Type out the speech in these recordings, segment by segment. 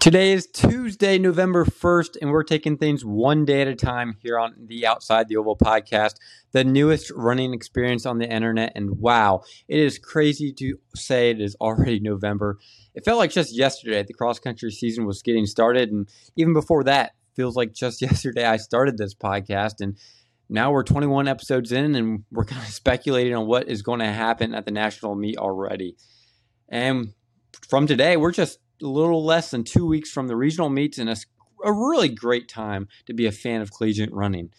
Today is Tuesday, November 1st, and we're taking things one day at a time here on the Outside the Oval podcast, the newest running experience on the internet. And wow, it is crazy to say it is already November. It felt like just yesterday the cross country season was getting started. And even before that, feels like just yesterday I started this podcast. And now we're 21 episodes in, and we're kind of speculating on what is going to happen at the national meet already. And from today, we're just a little less than two weeks from the regional meets and a, a really great time to be a fan of collegiate running.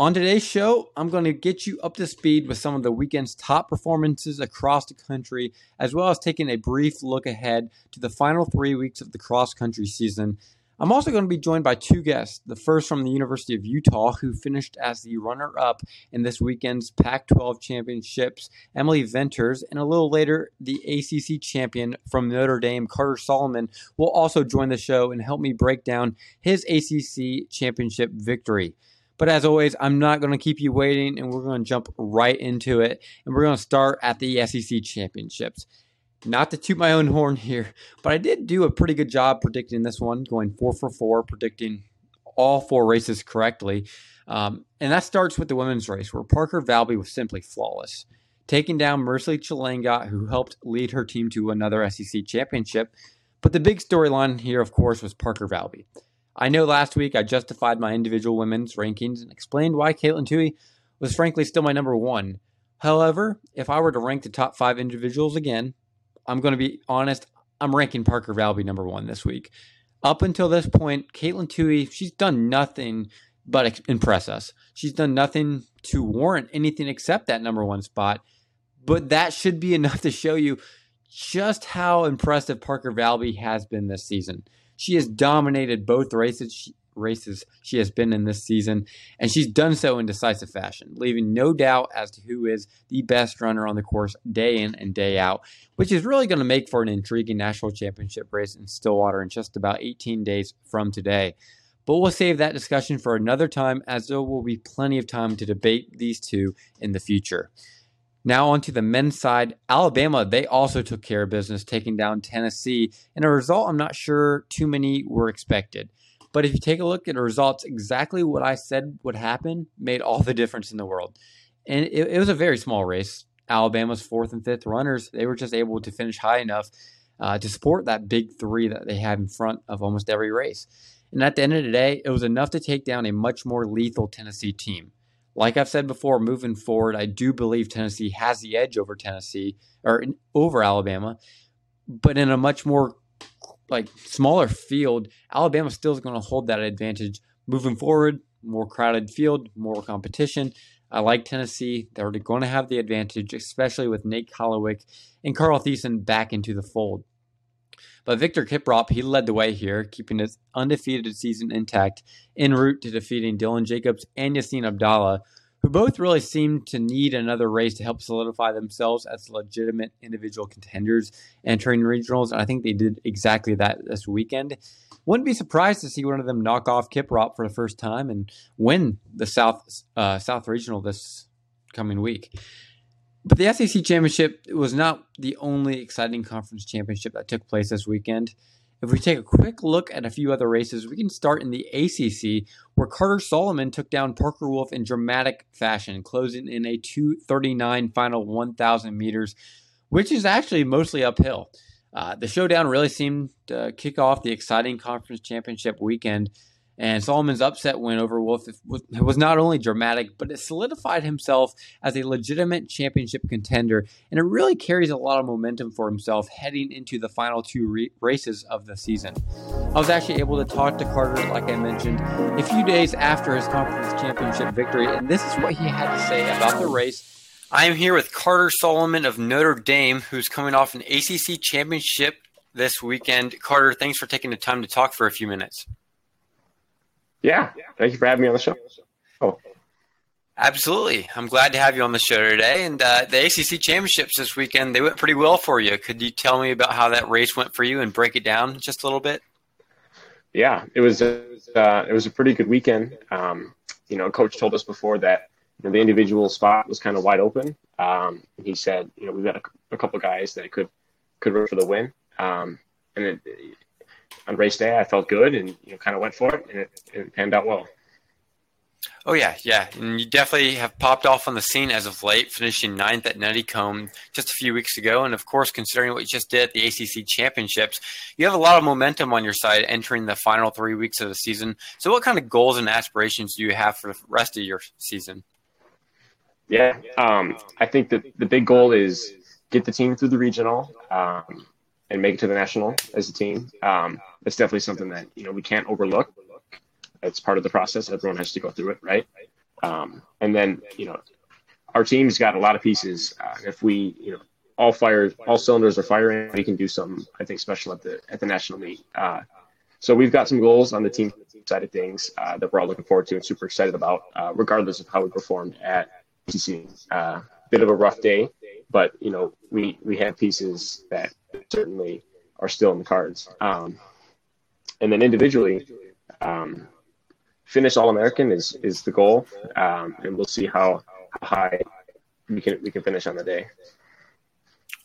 On today's show, I'm going to get you up to speed with some of the weekend's top performances across the country, as well as taking a brief look ahead to the final three weeks of the cross country season I'm also going to be joined by two guests. The first from the University of Utah, who finished as the runner up in this weekend's Pac 12 championships, Emily Venters, and a little later, the ACC champion from Notre Dame, Carter Solomon, will also join the show and help me break down his ACC championship victory. But as always, I'm not going to keep you waiting, and we're going to jump right into it. And we're going to start at the SEC championships. Not to toot my own horn here, but I did do a pretty good job predicting this one, going four for four, predicting all four races correctly. Um, and that starts with the women's race, where Parker Valby was simply flawless, taking down Mercy Chelangat, who helped lead her team to another SEC championship. But the big storyline here, of course, was Parker Valby. I know last week I justified my individual women's rankings and explained why Katelyn Tuohy was frankly still my number one. However, if I were to rank the top five individuals again, I'm going to be honest. I'm ranking Parker Valby number one this week. Up until this point, Katelyn Tuohy, she's done nothing but impress us. She's done nothing to warrant anything except that number one spot. But that should be enough to show you just how impressive Parker Valby has been this season. She has dominated both races races she has been in this season, and she's done so in decisive fashion, leaving no doubt as to who is the best runner on the course day in and day out, which is really going to make for an intriguing national championship race in Stillwater in just about 18 days from today. But we'll save that discussion for another time, as there will be plenty of time to debate these two in the future. Now, on to the men's side. Alabama, they also took care of business, taking down Tennessee in a result I'm not sure too many were expected. But if you take a look at the results, exactly what I said would happen made all the difference in the world. And it, it was a very small race. Alabama's fourth and fifth runners, they were just able to finish high enough uh, to support that big three that they have in front of almost every race. And at the end of the day, it was enough to take down a much more lethal Tennessee team. Like I've said before, moving forward, I do believe Tennessee has the edge over Tennessee or over Alabama, but in a much more like smaller field, Alabama still is going to hold that advantage moving forward. More crowded field, more competition. I like Tennessee. They're going to have the advantage, especially with Nate Kolowiec and Carl Thiessen back into the fold. But Victor Kiprop, he led the way here, keeping his undefeated season intact en route to defeating Dylan Jacobs and Yaseen Abdalla, who both really seem to need another race to help solidify themselves as legitimate individual contenders entering regionals. And I think they did exactly that this weekend. Wouldn't be surprised to see one of them knock off Kiprop for the first time and win the South uh, South Regional this coming week. But the SEC championship was not the only exciting conference championship that took place this weekend. If we take a quick look at a few other races, we can start in the ACC, where Carter Solomon took down Parker Wolfe in dramatic fashion, closing in a 239 final 1,000 meters, which is actually mostly uphill. Uh, the showdown really seemed to kick off the exciting conference championship weekend and Solomon's upset win over Wolfe was not only dramatic, but it solidified himself as a legitimate championship contender. And it really carries a lot of momentum for himself heading into the final two re- races of the season. I was actually able to talk to Carter, like I mentioned, a few days after his conference championship victory. And this is what he had to say about the race. I am here with Carter Solomon of Notre Dame, who's coming off an ACC championship this weekend. Carter, thanks for taking the time to talk for a few minutes. Yeah. Thank you for having me on the show. Oh. Absolutely. I'm glad to have you on the show today. And uh, the ACC championships this weekend, they went pretty well for you. Could you tell me about how that race went for you and break it down just a little bit? Yeah, it was a, uh, it was a pretty good weekend. Um, you know, coach told us before that you know, the individual spot was kind of wide open. Um, he said, you know, we've got a, a couple guys that could could run for the win. Um, and it, on race day, I felt good and you know kind of went for it, and it, it panned out well. Oh yeah, yeah, and you definitely have popped off on the scene as of late, finishing ninth at Nuttycombe just a few weeks ago, and of course, considering what you just did at the ACC Championships, you have a lot of momentum on your side entering the final three weeks of the season. So, what kind of goals and aspirations do you have for the rest of your season? Yeah, um, I think that the big goal is get the team through the regional um, and make it to the national as a team. Um, definitely something that you know we can't overlook it's part of the process. Everyone has to go through it, right? Um, and then you know, our team's got a lot of pieces. Uh, if we you know all fire, all cylinders are firing, we can do something I think special at the at the national meet. Uh, so we've got some goals on the team side of things uh, that we're all looking forward to and super excited about, uh, regardless of how we performed at ACC. Uh, bit of a rough day, but you know we we have pieces that certainly are still in the cards. Um, and then individually, um, finish All American is is the goal, um, and we'll see how, high we can we can finish on the day.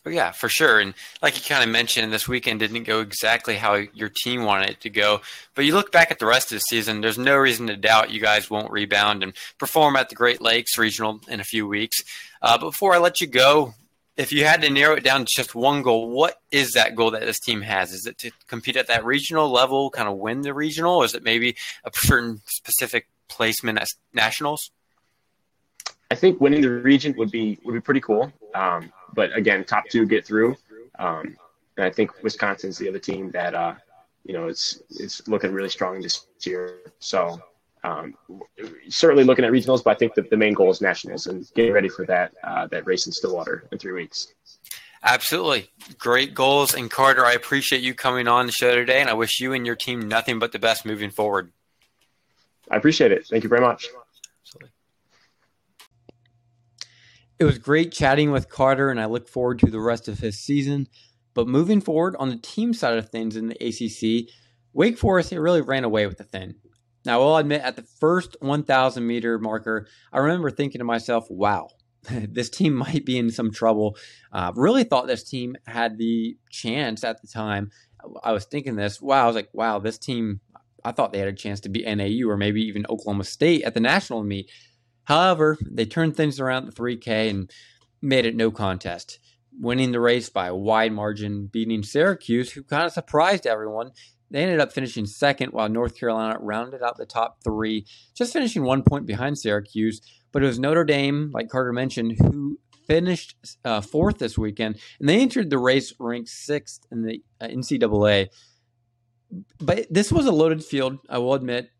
Oh, yeah, for sure. And like you kind of mentioned, this weekend didn't go exactly how your team wanted it to go. But you look back at the rest of the season, there's no reason to doubt you guys won't rebound and perform at the Great Lakes Regional in a few weeks. Uh, but before I let you go, if you had to narrow it down to just one goal, what is that goal that this team has? Is it to compete at that regional level, kind of win the regional, or is it maybe a certain specific placement as nationals? I think winning the region would be would be pretty cool. Um, but again, top two get through, um, and I think Wisconsin's the other team that uh, you know it's it's looking really strong this year. So um, certainly looking at regionals, but I think that the main goal is nationals and getting ready for that uh, that race in Stillwater in three weeks. Absolutely. Great goals. And Carter, I appreciate you coming on the show today, and I wish you and your team nothing but the best moving forward. I appreciate it. Thank you very much. It was great chatting with Carter, and I look forward to the rest of his season. But moving forward on the team side of things in the ACC, Wake Forest it really ran away with the thing. Now, I'll admit, at the first 1,000 meter marker, I remember thinking to myself, wow, this team might be in some trouble. Uh, really thought this team had the chance at the time. I was thinking this, wow, I was like, wow, this team, I thought they had a chance to beat NAU or maybe even Oklahoma State at the national meet. However, they turned things around the 3K and made it no contest, winning the race by a wide margin, beating Syracuse, who kind of surprised everyone they ended up finishing second while North Carolina rounded out the top three, just finishing one point behind Syracuse. But it was Notre Dame, like Carter mentioned, who finished uh, fourth this weekend, and they entered the race ranked sixth in the uh, NCAA. But this was a loaded field, I will admit.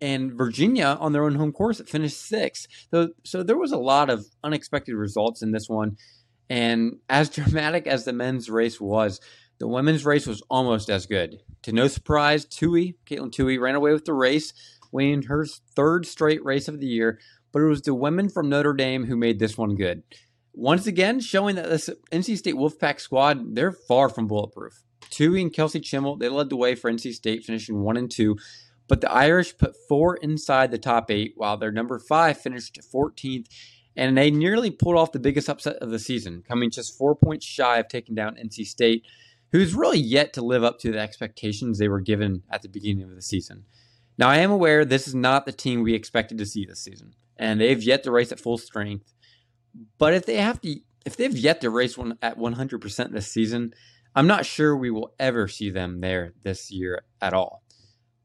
And Virginia, on their own home course, finished sixth. So, so there was a lot of unexpected results in this one. And as dramatic as the men's race was, the women's race was almost as good. To no surprise, Tuohy, Katelyn Tuohy, ran away with the race, winning her third straight race of the year. But it was the women from Notre Dame who made this one good. Once again, showing that this NC State Wolfpack squad, they're far from bulletproof. Tuohy and Kelsey Chmiel, they led the way for NC State, finishing one and two. But the Irish put four inside the top eight, while their number five finished 14th and they nearly pulled off the biggest upset of the season, coming just four points shy of taking down NC State who's really yet to live up to the expectations they were given at the beginning of the season. Now, I am aware this is not the team we expected to see this season, and they've yet to race at full strength. But if they have to, if they've yet to race one at 100% this season, I'm not sure we will ever see them there this year at all.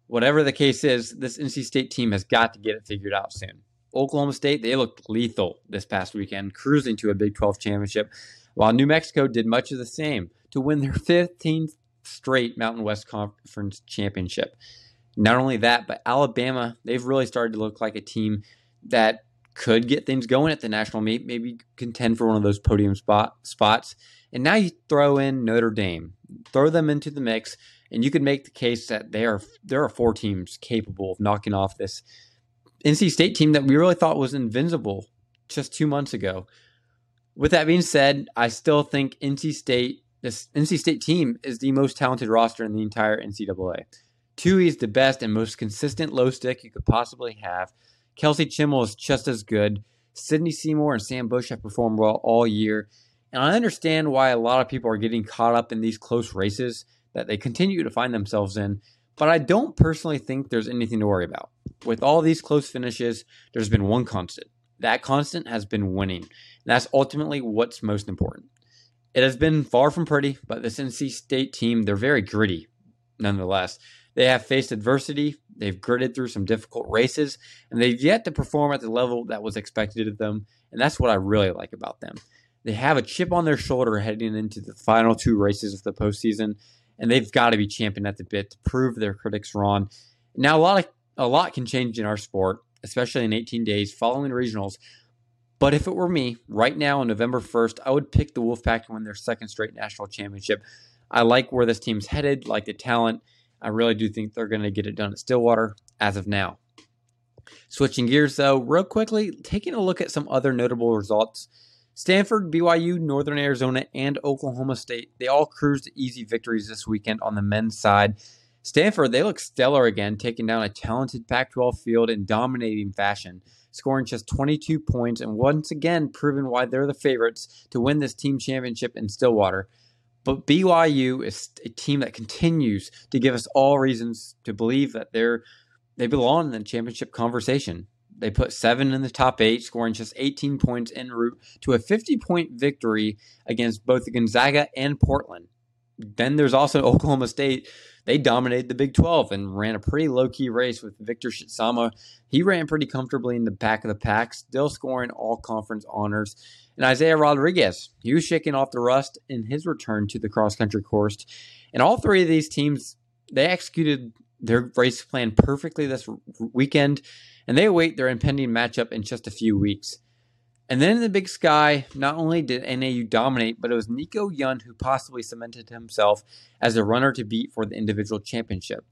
Whatever the case is, this NC State team has got to get it figured out soon. Oklahoma State, they looked lethal this past weekend, cruising to a Big 12 championship, while New Mexico did much of the same to win their 15th straight Mountain West Conference championship. Not only that, but Alabama, they've really started to look like a team that could get things going at the national meet, maybe contend for one of those podium spot spots. And now you throw in Notre Dame, throw them into the mix, and you could make the case that they are there are four teams capable of knocking off this NC State team that we really thought was invincible just two months ago. With that being said, I still think NC State this NC State team is the most talented roster in the entire NCAA. Tuohy is the best and most consistent low stick you could possibly have. Kelsey Chmiel is just as good. Sydney Seymour and Sam Bush have performed well all year. And I understand why a lot of people are getting caught up in these close races. that they continue to find themselves in. But I don't personally think there's anything to worry about. With all these close finishes, there's been one constant. That constant has been winning. And that's ultimately what's most important. It has been far from pretty, but this NC State team, they're very gritty nonetheless. They have faced adversity, they've gritted through some difficult races, and they've yet to perform at the level that was expected of them. And that's what I really like about them. They have a chip on their shoulder heading into the final two races of the postseason, and they've got to be champion at the bit to prove their critics wrong. Now, a lot of a lot can change in our sport, especially in 18 days following regionals. But if it were me, right now on November 1st, I would pick the Wolfpack to win their second straight national championship. I like where this team's headed, like the talent. I really do think they're going to get it done at Stillwater as of now. Switching gears, though, real quickly, taking a look at some other notable results. Stanford, BYU, Northern Arizona, and Oklahoma State, they all cruised easy victories this weekend on the men's side. Stanford, they look stellar again, taking down a talented Pac 12 field in dominating fashion scoring just 22 points and once again proving why they're the favorites to win this team championship in Stillwater. But BYU is a team that continues to give us all reasons to believe that they're they belong in the championship conversation. They put seven in the top eight, scoring just 18 points en route to a 50 point victory against both Gonzaga and Portland. Then there's also Oklahoma State, they dominated the Big 12 and ran a pretty low key race with Victor Shitsama. He ran pretty comfortably in the back of the pack, still scoring all conference honors. And Isaiah Rodriguez, he was shaking off the rust in his return to the cross country course. And all three of these teams, they executed their race plan perfectly this weekend, and they await their impending matchup in just a few weeks. And then in the big sky, not only did NAU dominate, but it was Nico Young who possibly cemented himself as a runner to beat for the individual championship.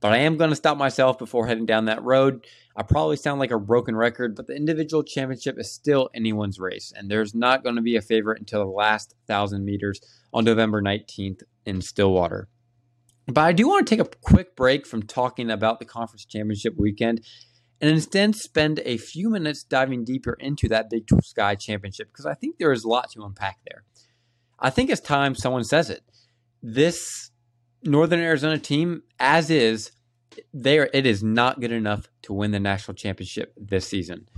But I am going to stop myself before heading down that road. I probably sound like a broken record, but the individual championship is still anyone's race, and there's not going to be a favorite until the last thousand meters on November 19th in Stillwater. But I do want to take a quick break from talking about the conference championship weekend and instead spend a few minutes diving deeper into that Big Sky Championship because I think there is a lot to unpack there. I think it's time someone says it. This Northern Arizona team, as is, there it is not good enough to win the national championship this season.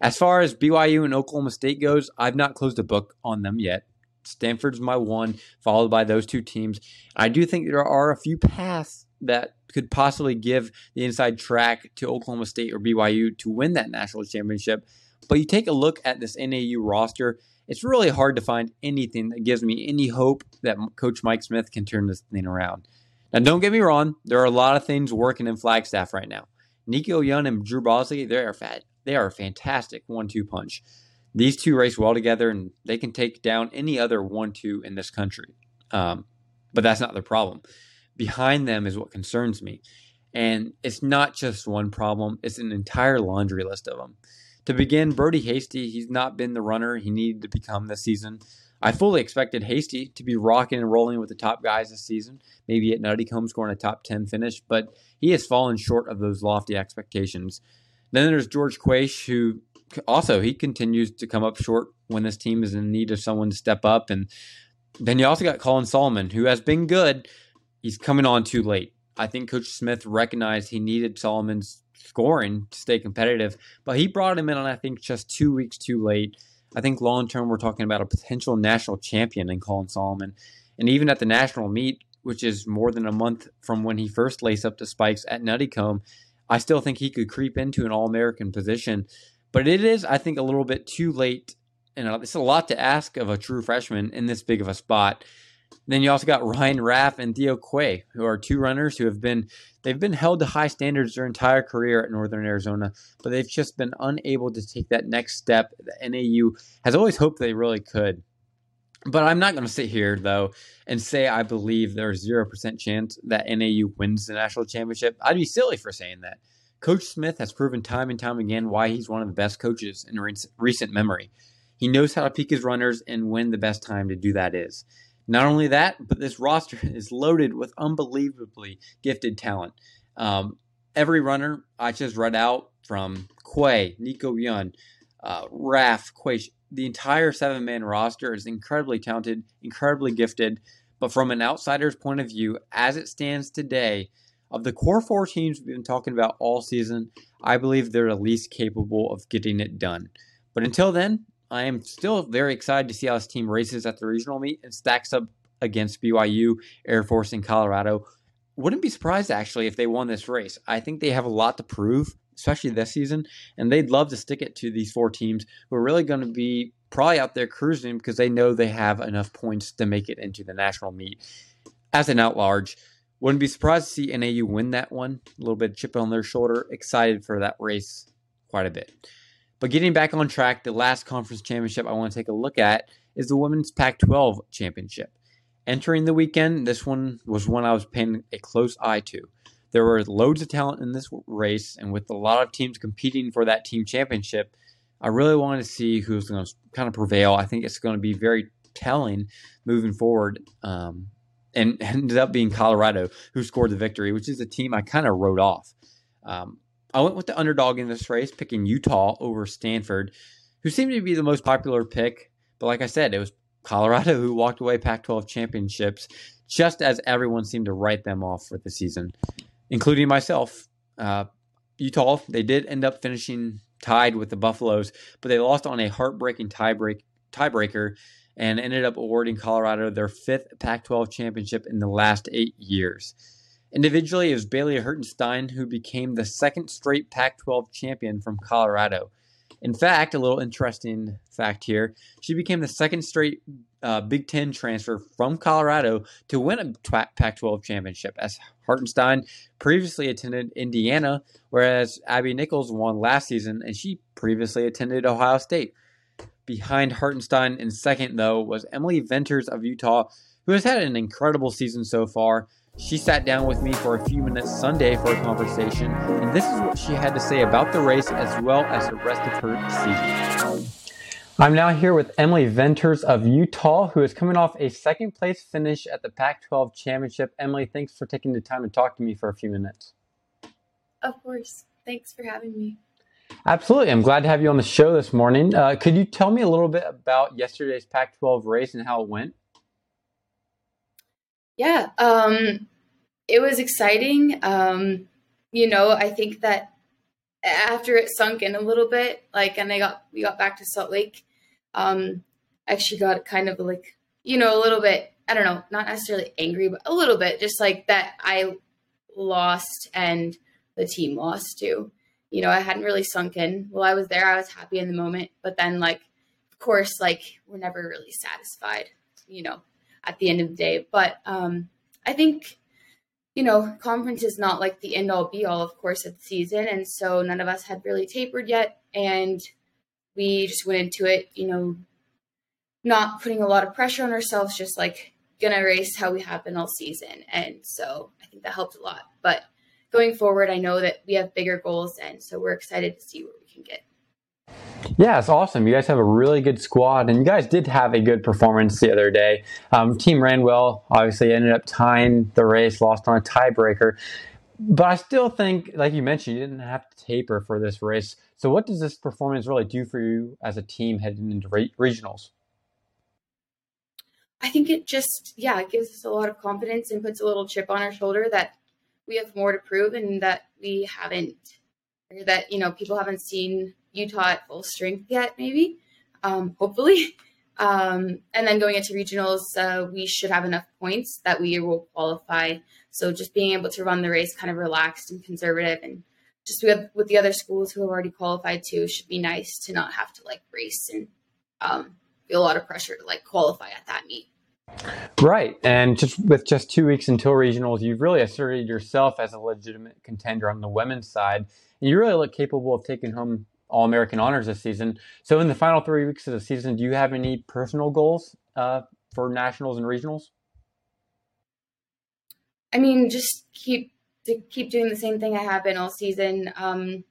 As far as BYU and Oklahoma State goes, I've not closed a book on them yet. Stanford's my one, followed by those two teams. I do think there are a few paths that could possibly give the inside track to Oklahoma State or BYU to win that national championship. But you take a look at this NAU roster, it's really hard to find anything that gives me any hope that Coach Mike Smith can turn this thing around. Now, don't get me wrong, there are a lot of things working in Flagstaff right now. Nico Young and Drew Bosley, they are fat. They are a fantastic one-two punch. These two race well together, and they can take down any other one-two in this country. Um, but that's not the problem behind them is what concerns me. And it's not just one problem, it's an entire laundry list of them. To begin, Brody Hasty, he's not been the runner he needed to become this season. I fully expected Hasty to be rocking and rolling with the top guys this season, maybe at Nuttycombe scoring a top 10 finish, but he has fallen short of those lofty expectations. Then there's George Quaish, who also he continues to come up short when this team is in need of someone to step up. And then you also got Colin Sahlman, who has been good, he's coming on too late. I think Coach Smith recognized he needed Sahlman's scoring to stay competitive, but he brought him in on I think just two weeks too late. I think long term we're talking about a potential national champion in Colin Sahlman, and even at the national meet, which is more than a month from when he first laced up the spikes at Nuttycombe, I still think he could creep into an All American position. But it is, I think, a little bit too late, and it's a lot to ask of a true freshman in this big of a spot. Then you also got Ryan Raff and Theo Quay, who are two runners who have been they've been held to high standards their entire career at Northern Arizona, but they've just been unable to take that next step that NAU has always hoped they really could. But I'm not going to sit here though and say I believe there's zero percent chance that NAU wins the national championship. I'd be silly for saying that. Coach Smith has proven time and time again why he's one of the best coaches in recent memory. He knows how to peak his runners and when the best time to do that is. Not only that, but this roster is loaded with unbelievably gifted talent. Um, every runner I just read out from Quay, Nico Young, uh, Raff, Quay, the entire seven man roster is incredibly talented, incredibly gifted. But from an outsider's point of view, as it stands today, of the core four teams we've been talking about all season, I believe they're the least capable of getting it done. But until then, I am still very excited to see how this team races at the regional meet and stacks up against BYU, Air Force, and Colorado. Wouldn't be surprised actually if they won this race. I think they have a lot to prove, especially this season, and they'd love to stick it to these four teams who are really going to be probably out there cruising because they know they have enough points to make it into the national meet. As an out large, wouldn't be surprised to see NAU win that one. A little bit chip on their shoulder. Excited for that race quite a bit. But getting back on track, the last conference championship I want to take a look at is the Women's Pac 12 Championship. Entering the weekend, this one was one I was paying a close eye to. There were loads of talent in this race, and with a lot of teams competing for that team championship, I really wanted to see who's going to kind of prevail. I think it's going to be very telling moving forward. Um, and ended up being Colorado who scored the victory, which is a team I kind of wrote off. Um, I went with the underdog in this race, picking Utah over Stanford, who seemed to be the most popular pick. But like I said, it was Colorado who walked away Pac 12 championships, just as everyone seemed to write them off for the season, including myself. Uh, Utah, they did end up finishing tied with the Buffaloes, but they lost on a heartbreaking tiebreak, tiebreaker and ended up awarding Colorado their fifth Pac 12 championship in the last eight years. Individually, it was Bailey Hertenstein who became the second straight Pac 12 champion from Colorado. In fact, a little interesting fact here she became the second straight uh, Big Ten transfer from Colorado to win a Pac 12 championship, as Hertenstein previously attended Indiana, whereas Abby Nichols won last season and she previously attended Ohio State. Behind Hertenstein in second, though, was Emily Venters of Utah, who has had an incredible season so far. She sat down with me for a few minutes Sunday for a conversation, and this is what she had to say about the race as well as the rest of her season. I'm now here with Emily Venters of Utah, who is coming off a second place finish at the Pac 12 championship. Emily, thanks for taking the time to talk to me for a few minutes. Of course. Thanks for having me. Absolutely. I'm glad to have you on the show this morning. Uh, could you tell me a little bit about yesterday's Pac 12 race and how it went? Yeah, um, it was exciting. Um, you know, I think that after it sunk in a little bit, like, and I got we got back to Salt Lake, um, actually got kind of like, you know, a little bit. I don't know, not necessarily angry, but a little bit, just like that I lost and the team lost too you know, I hadn't really sunk in. While I was there, I was happy in the moment. But then, like, of course, like, we're never really satisfied, you know, at the end of the day. But um, I think, you know, conference is not like the end all be all, of course, of the season. And so none of us had really tapered yet. And we just went into it, you know, not putting a lot of pressure on ourselves, just like gonna race how we have been all season. And so I think that helped a lot. But going forward, I know that we have bigger goals, and so we're excited to see what we can get. Yeah, it's awesome. You guys have a really good squad, and you guys did have a good performance the other day. Um, team ran well. Obviously, ended up tying the race, lost on a tiebreaker. But I still think, like you mentioned, you didn't have to taper for this race. So, what does this performance really do for you as a team heading into re- regionals? I think it just, yeah, it gives us a lot of confidence and puts a little chip on our shoulder that we have more to prove and that we haven't, that, you know, people haven't seen Utah at full strength yet, maybe, um, hopefully. Um, and then going into regionals, uh, we should have enough points that we will qualify. So just being able to run the race kind of relaxed and conservative and just with, with the other schools who have already qualified too should be nice to not have to like race and um, feel a lot of pressure to like qualify at that meet. Right. And just with just two weeks until regionals, you've really asserted yourself as a legitimate contender on the women's side. And you really look capable of taking home All American honors this season. So, in the final three weeks of the season, do you have any personal goals uh, for nationals and regionals? I mean, just keep to keep doing the same thing I have been all season. Um,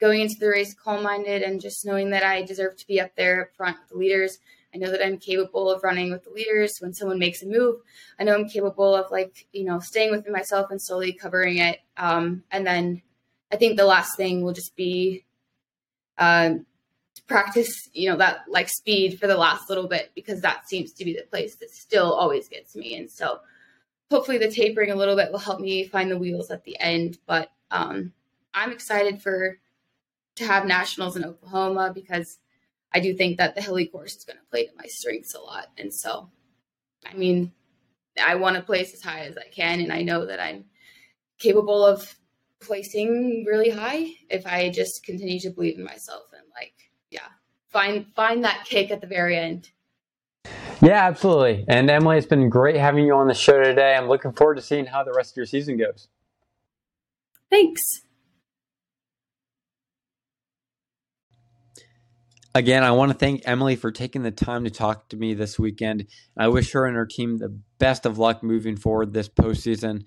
going into the race calm minded and just knowing that I deserve to be up there up front with the leaders. I know that I'm capable of running with the leaders when someone makes a move. I know I'm capable of like, you know, staying within myself and slowly covering it. Um, and then I think the last thing will just be uh, practice, you know, that like speed for the last little bit because that seems to be the place that still always gets me. And so hopefully the tapering a little bit will help me find the wheels at the end. But um, I'm excited for to have nationals in Oklahoma because I do think that the hilly course is going to play to my strengths a lot. And so, I mean, I want to place as high as I can, and I know that I'm capable of placing really high if I just continue to believe in myself and like, yeah, find find that kick at the very end. Yeah, absolutely. And Emily, it's been great having you on the show today. I'm looking forward to seeing how the rest of your season goes. Thanks. Again, I want to thank Emily for taking the time to talk to me this weekend. I wish her and her team the best of luck moving forward this postseason.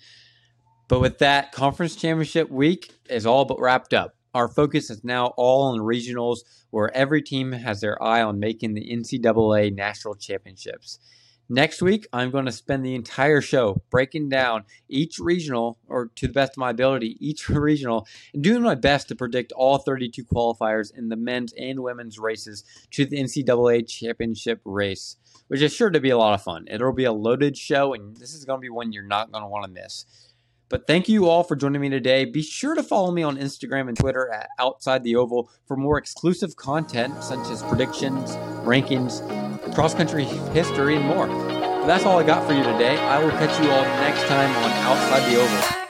But with that, conference championship week is all but wrapped up. Our focus is now all on regionals, where every team has their eye on making the NCAA national championships. Next week, I'm going to spend the entire show breaking down each regional, or to the best of my ability, each regional, and doing my best to predict all 32 qualifiers in the men's and women's races to the NCAA championship race, which is sure to be a lot of fun. It'll be a loaded show, and this is going to be one you're not going to want to miss. But thank you all for joining me today. Be sure to follow me on Instagram and Twitter at Outside the Oval for more exclusive content such as predictions, rankings, cross country history, and more. But that's all I got for you today. I will catch you all next time on Outside the Oval.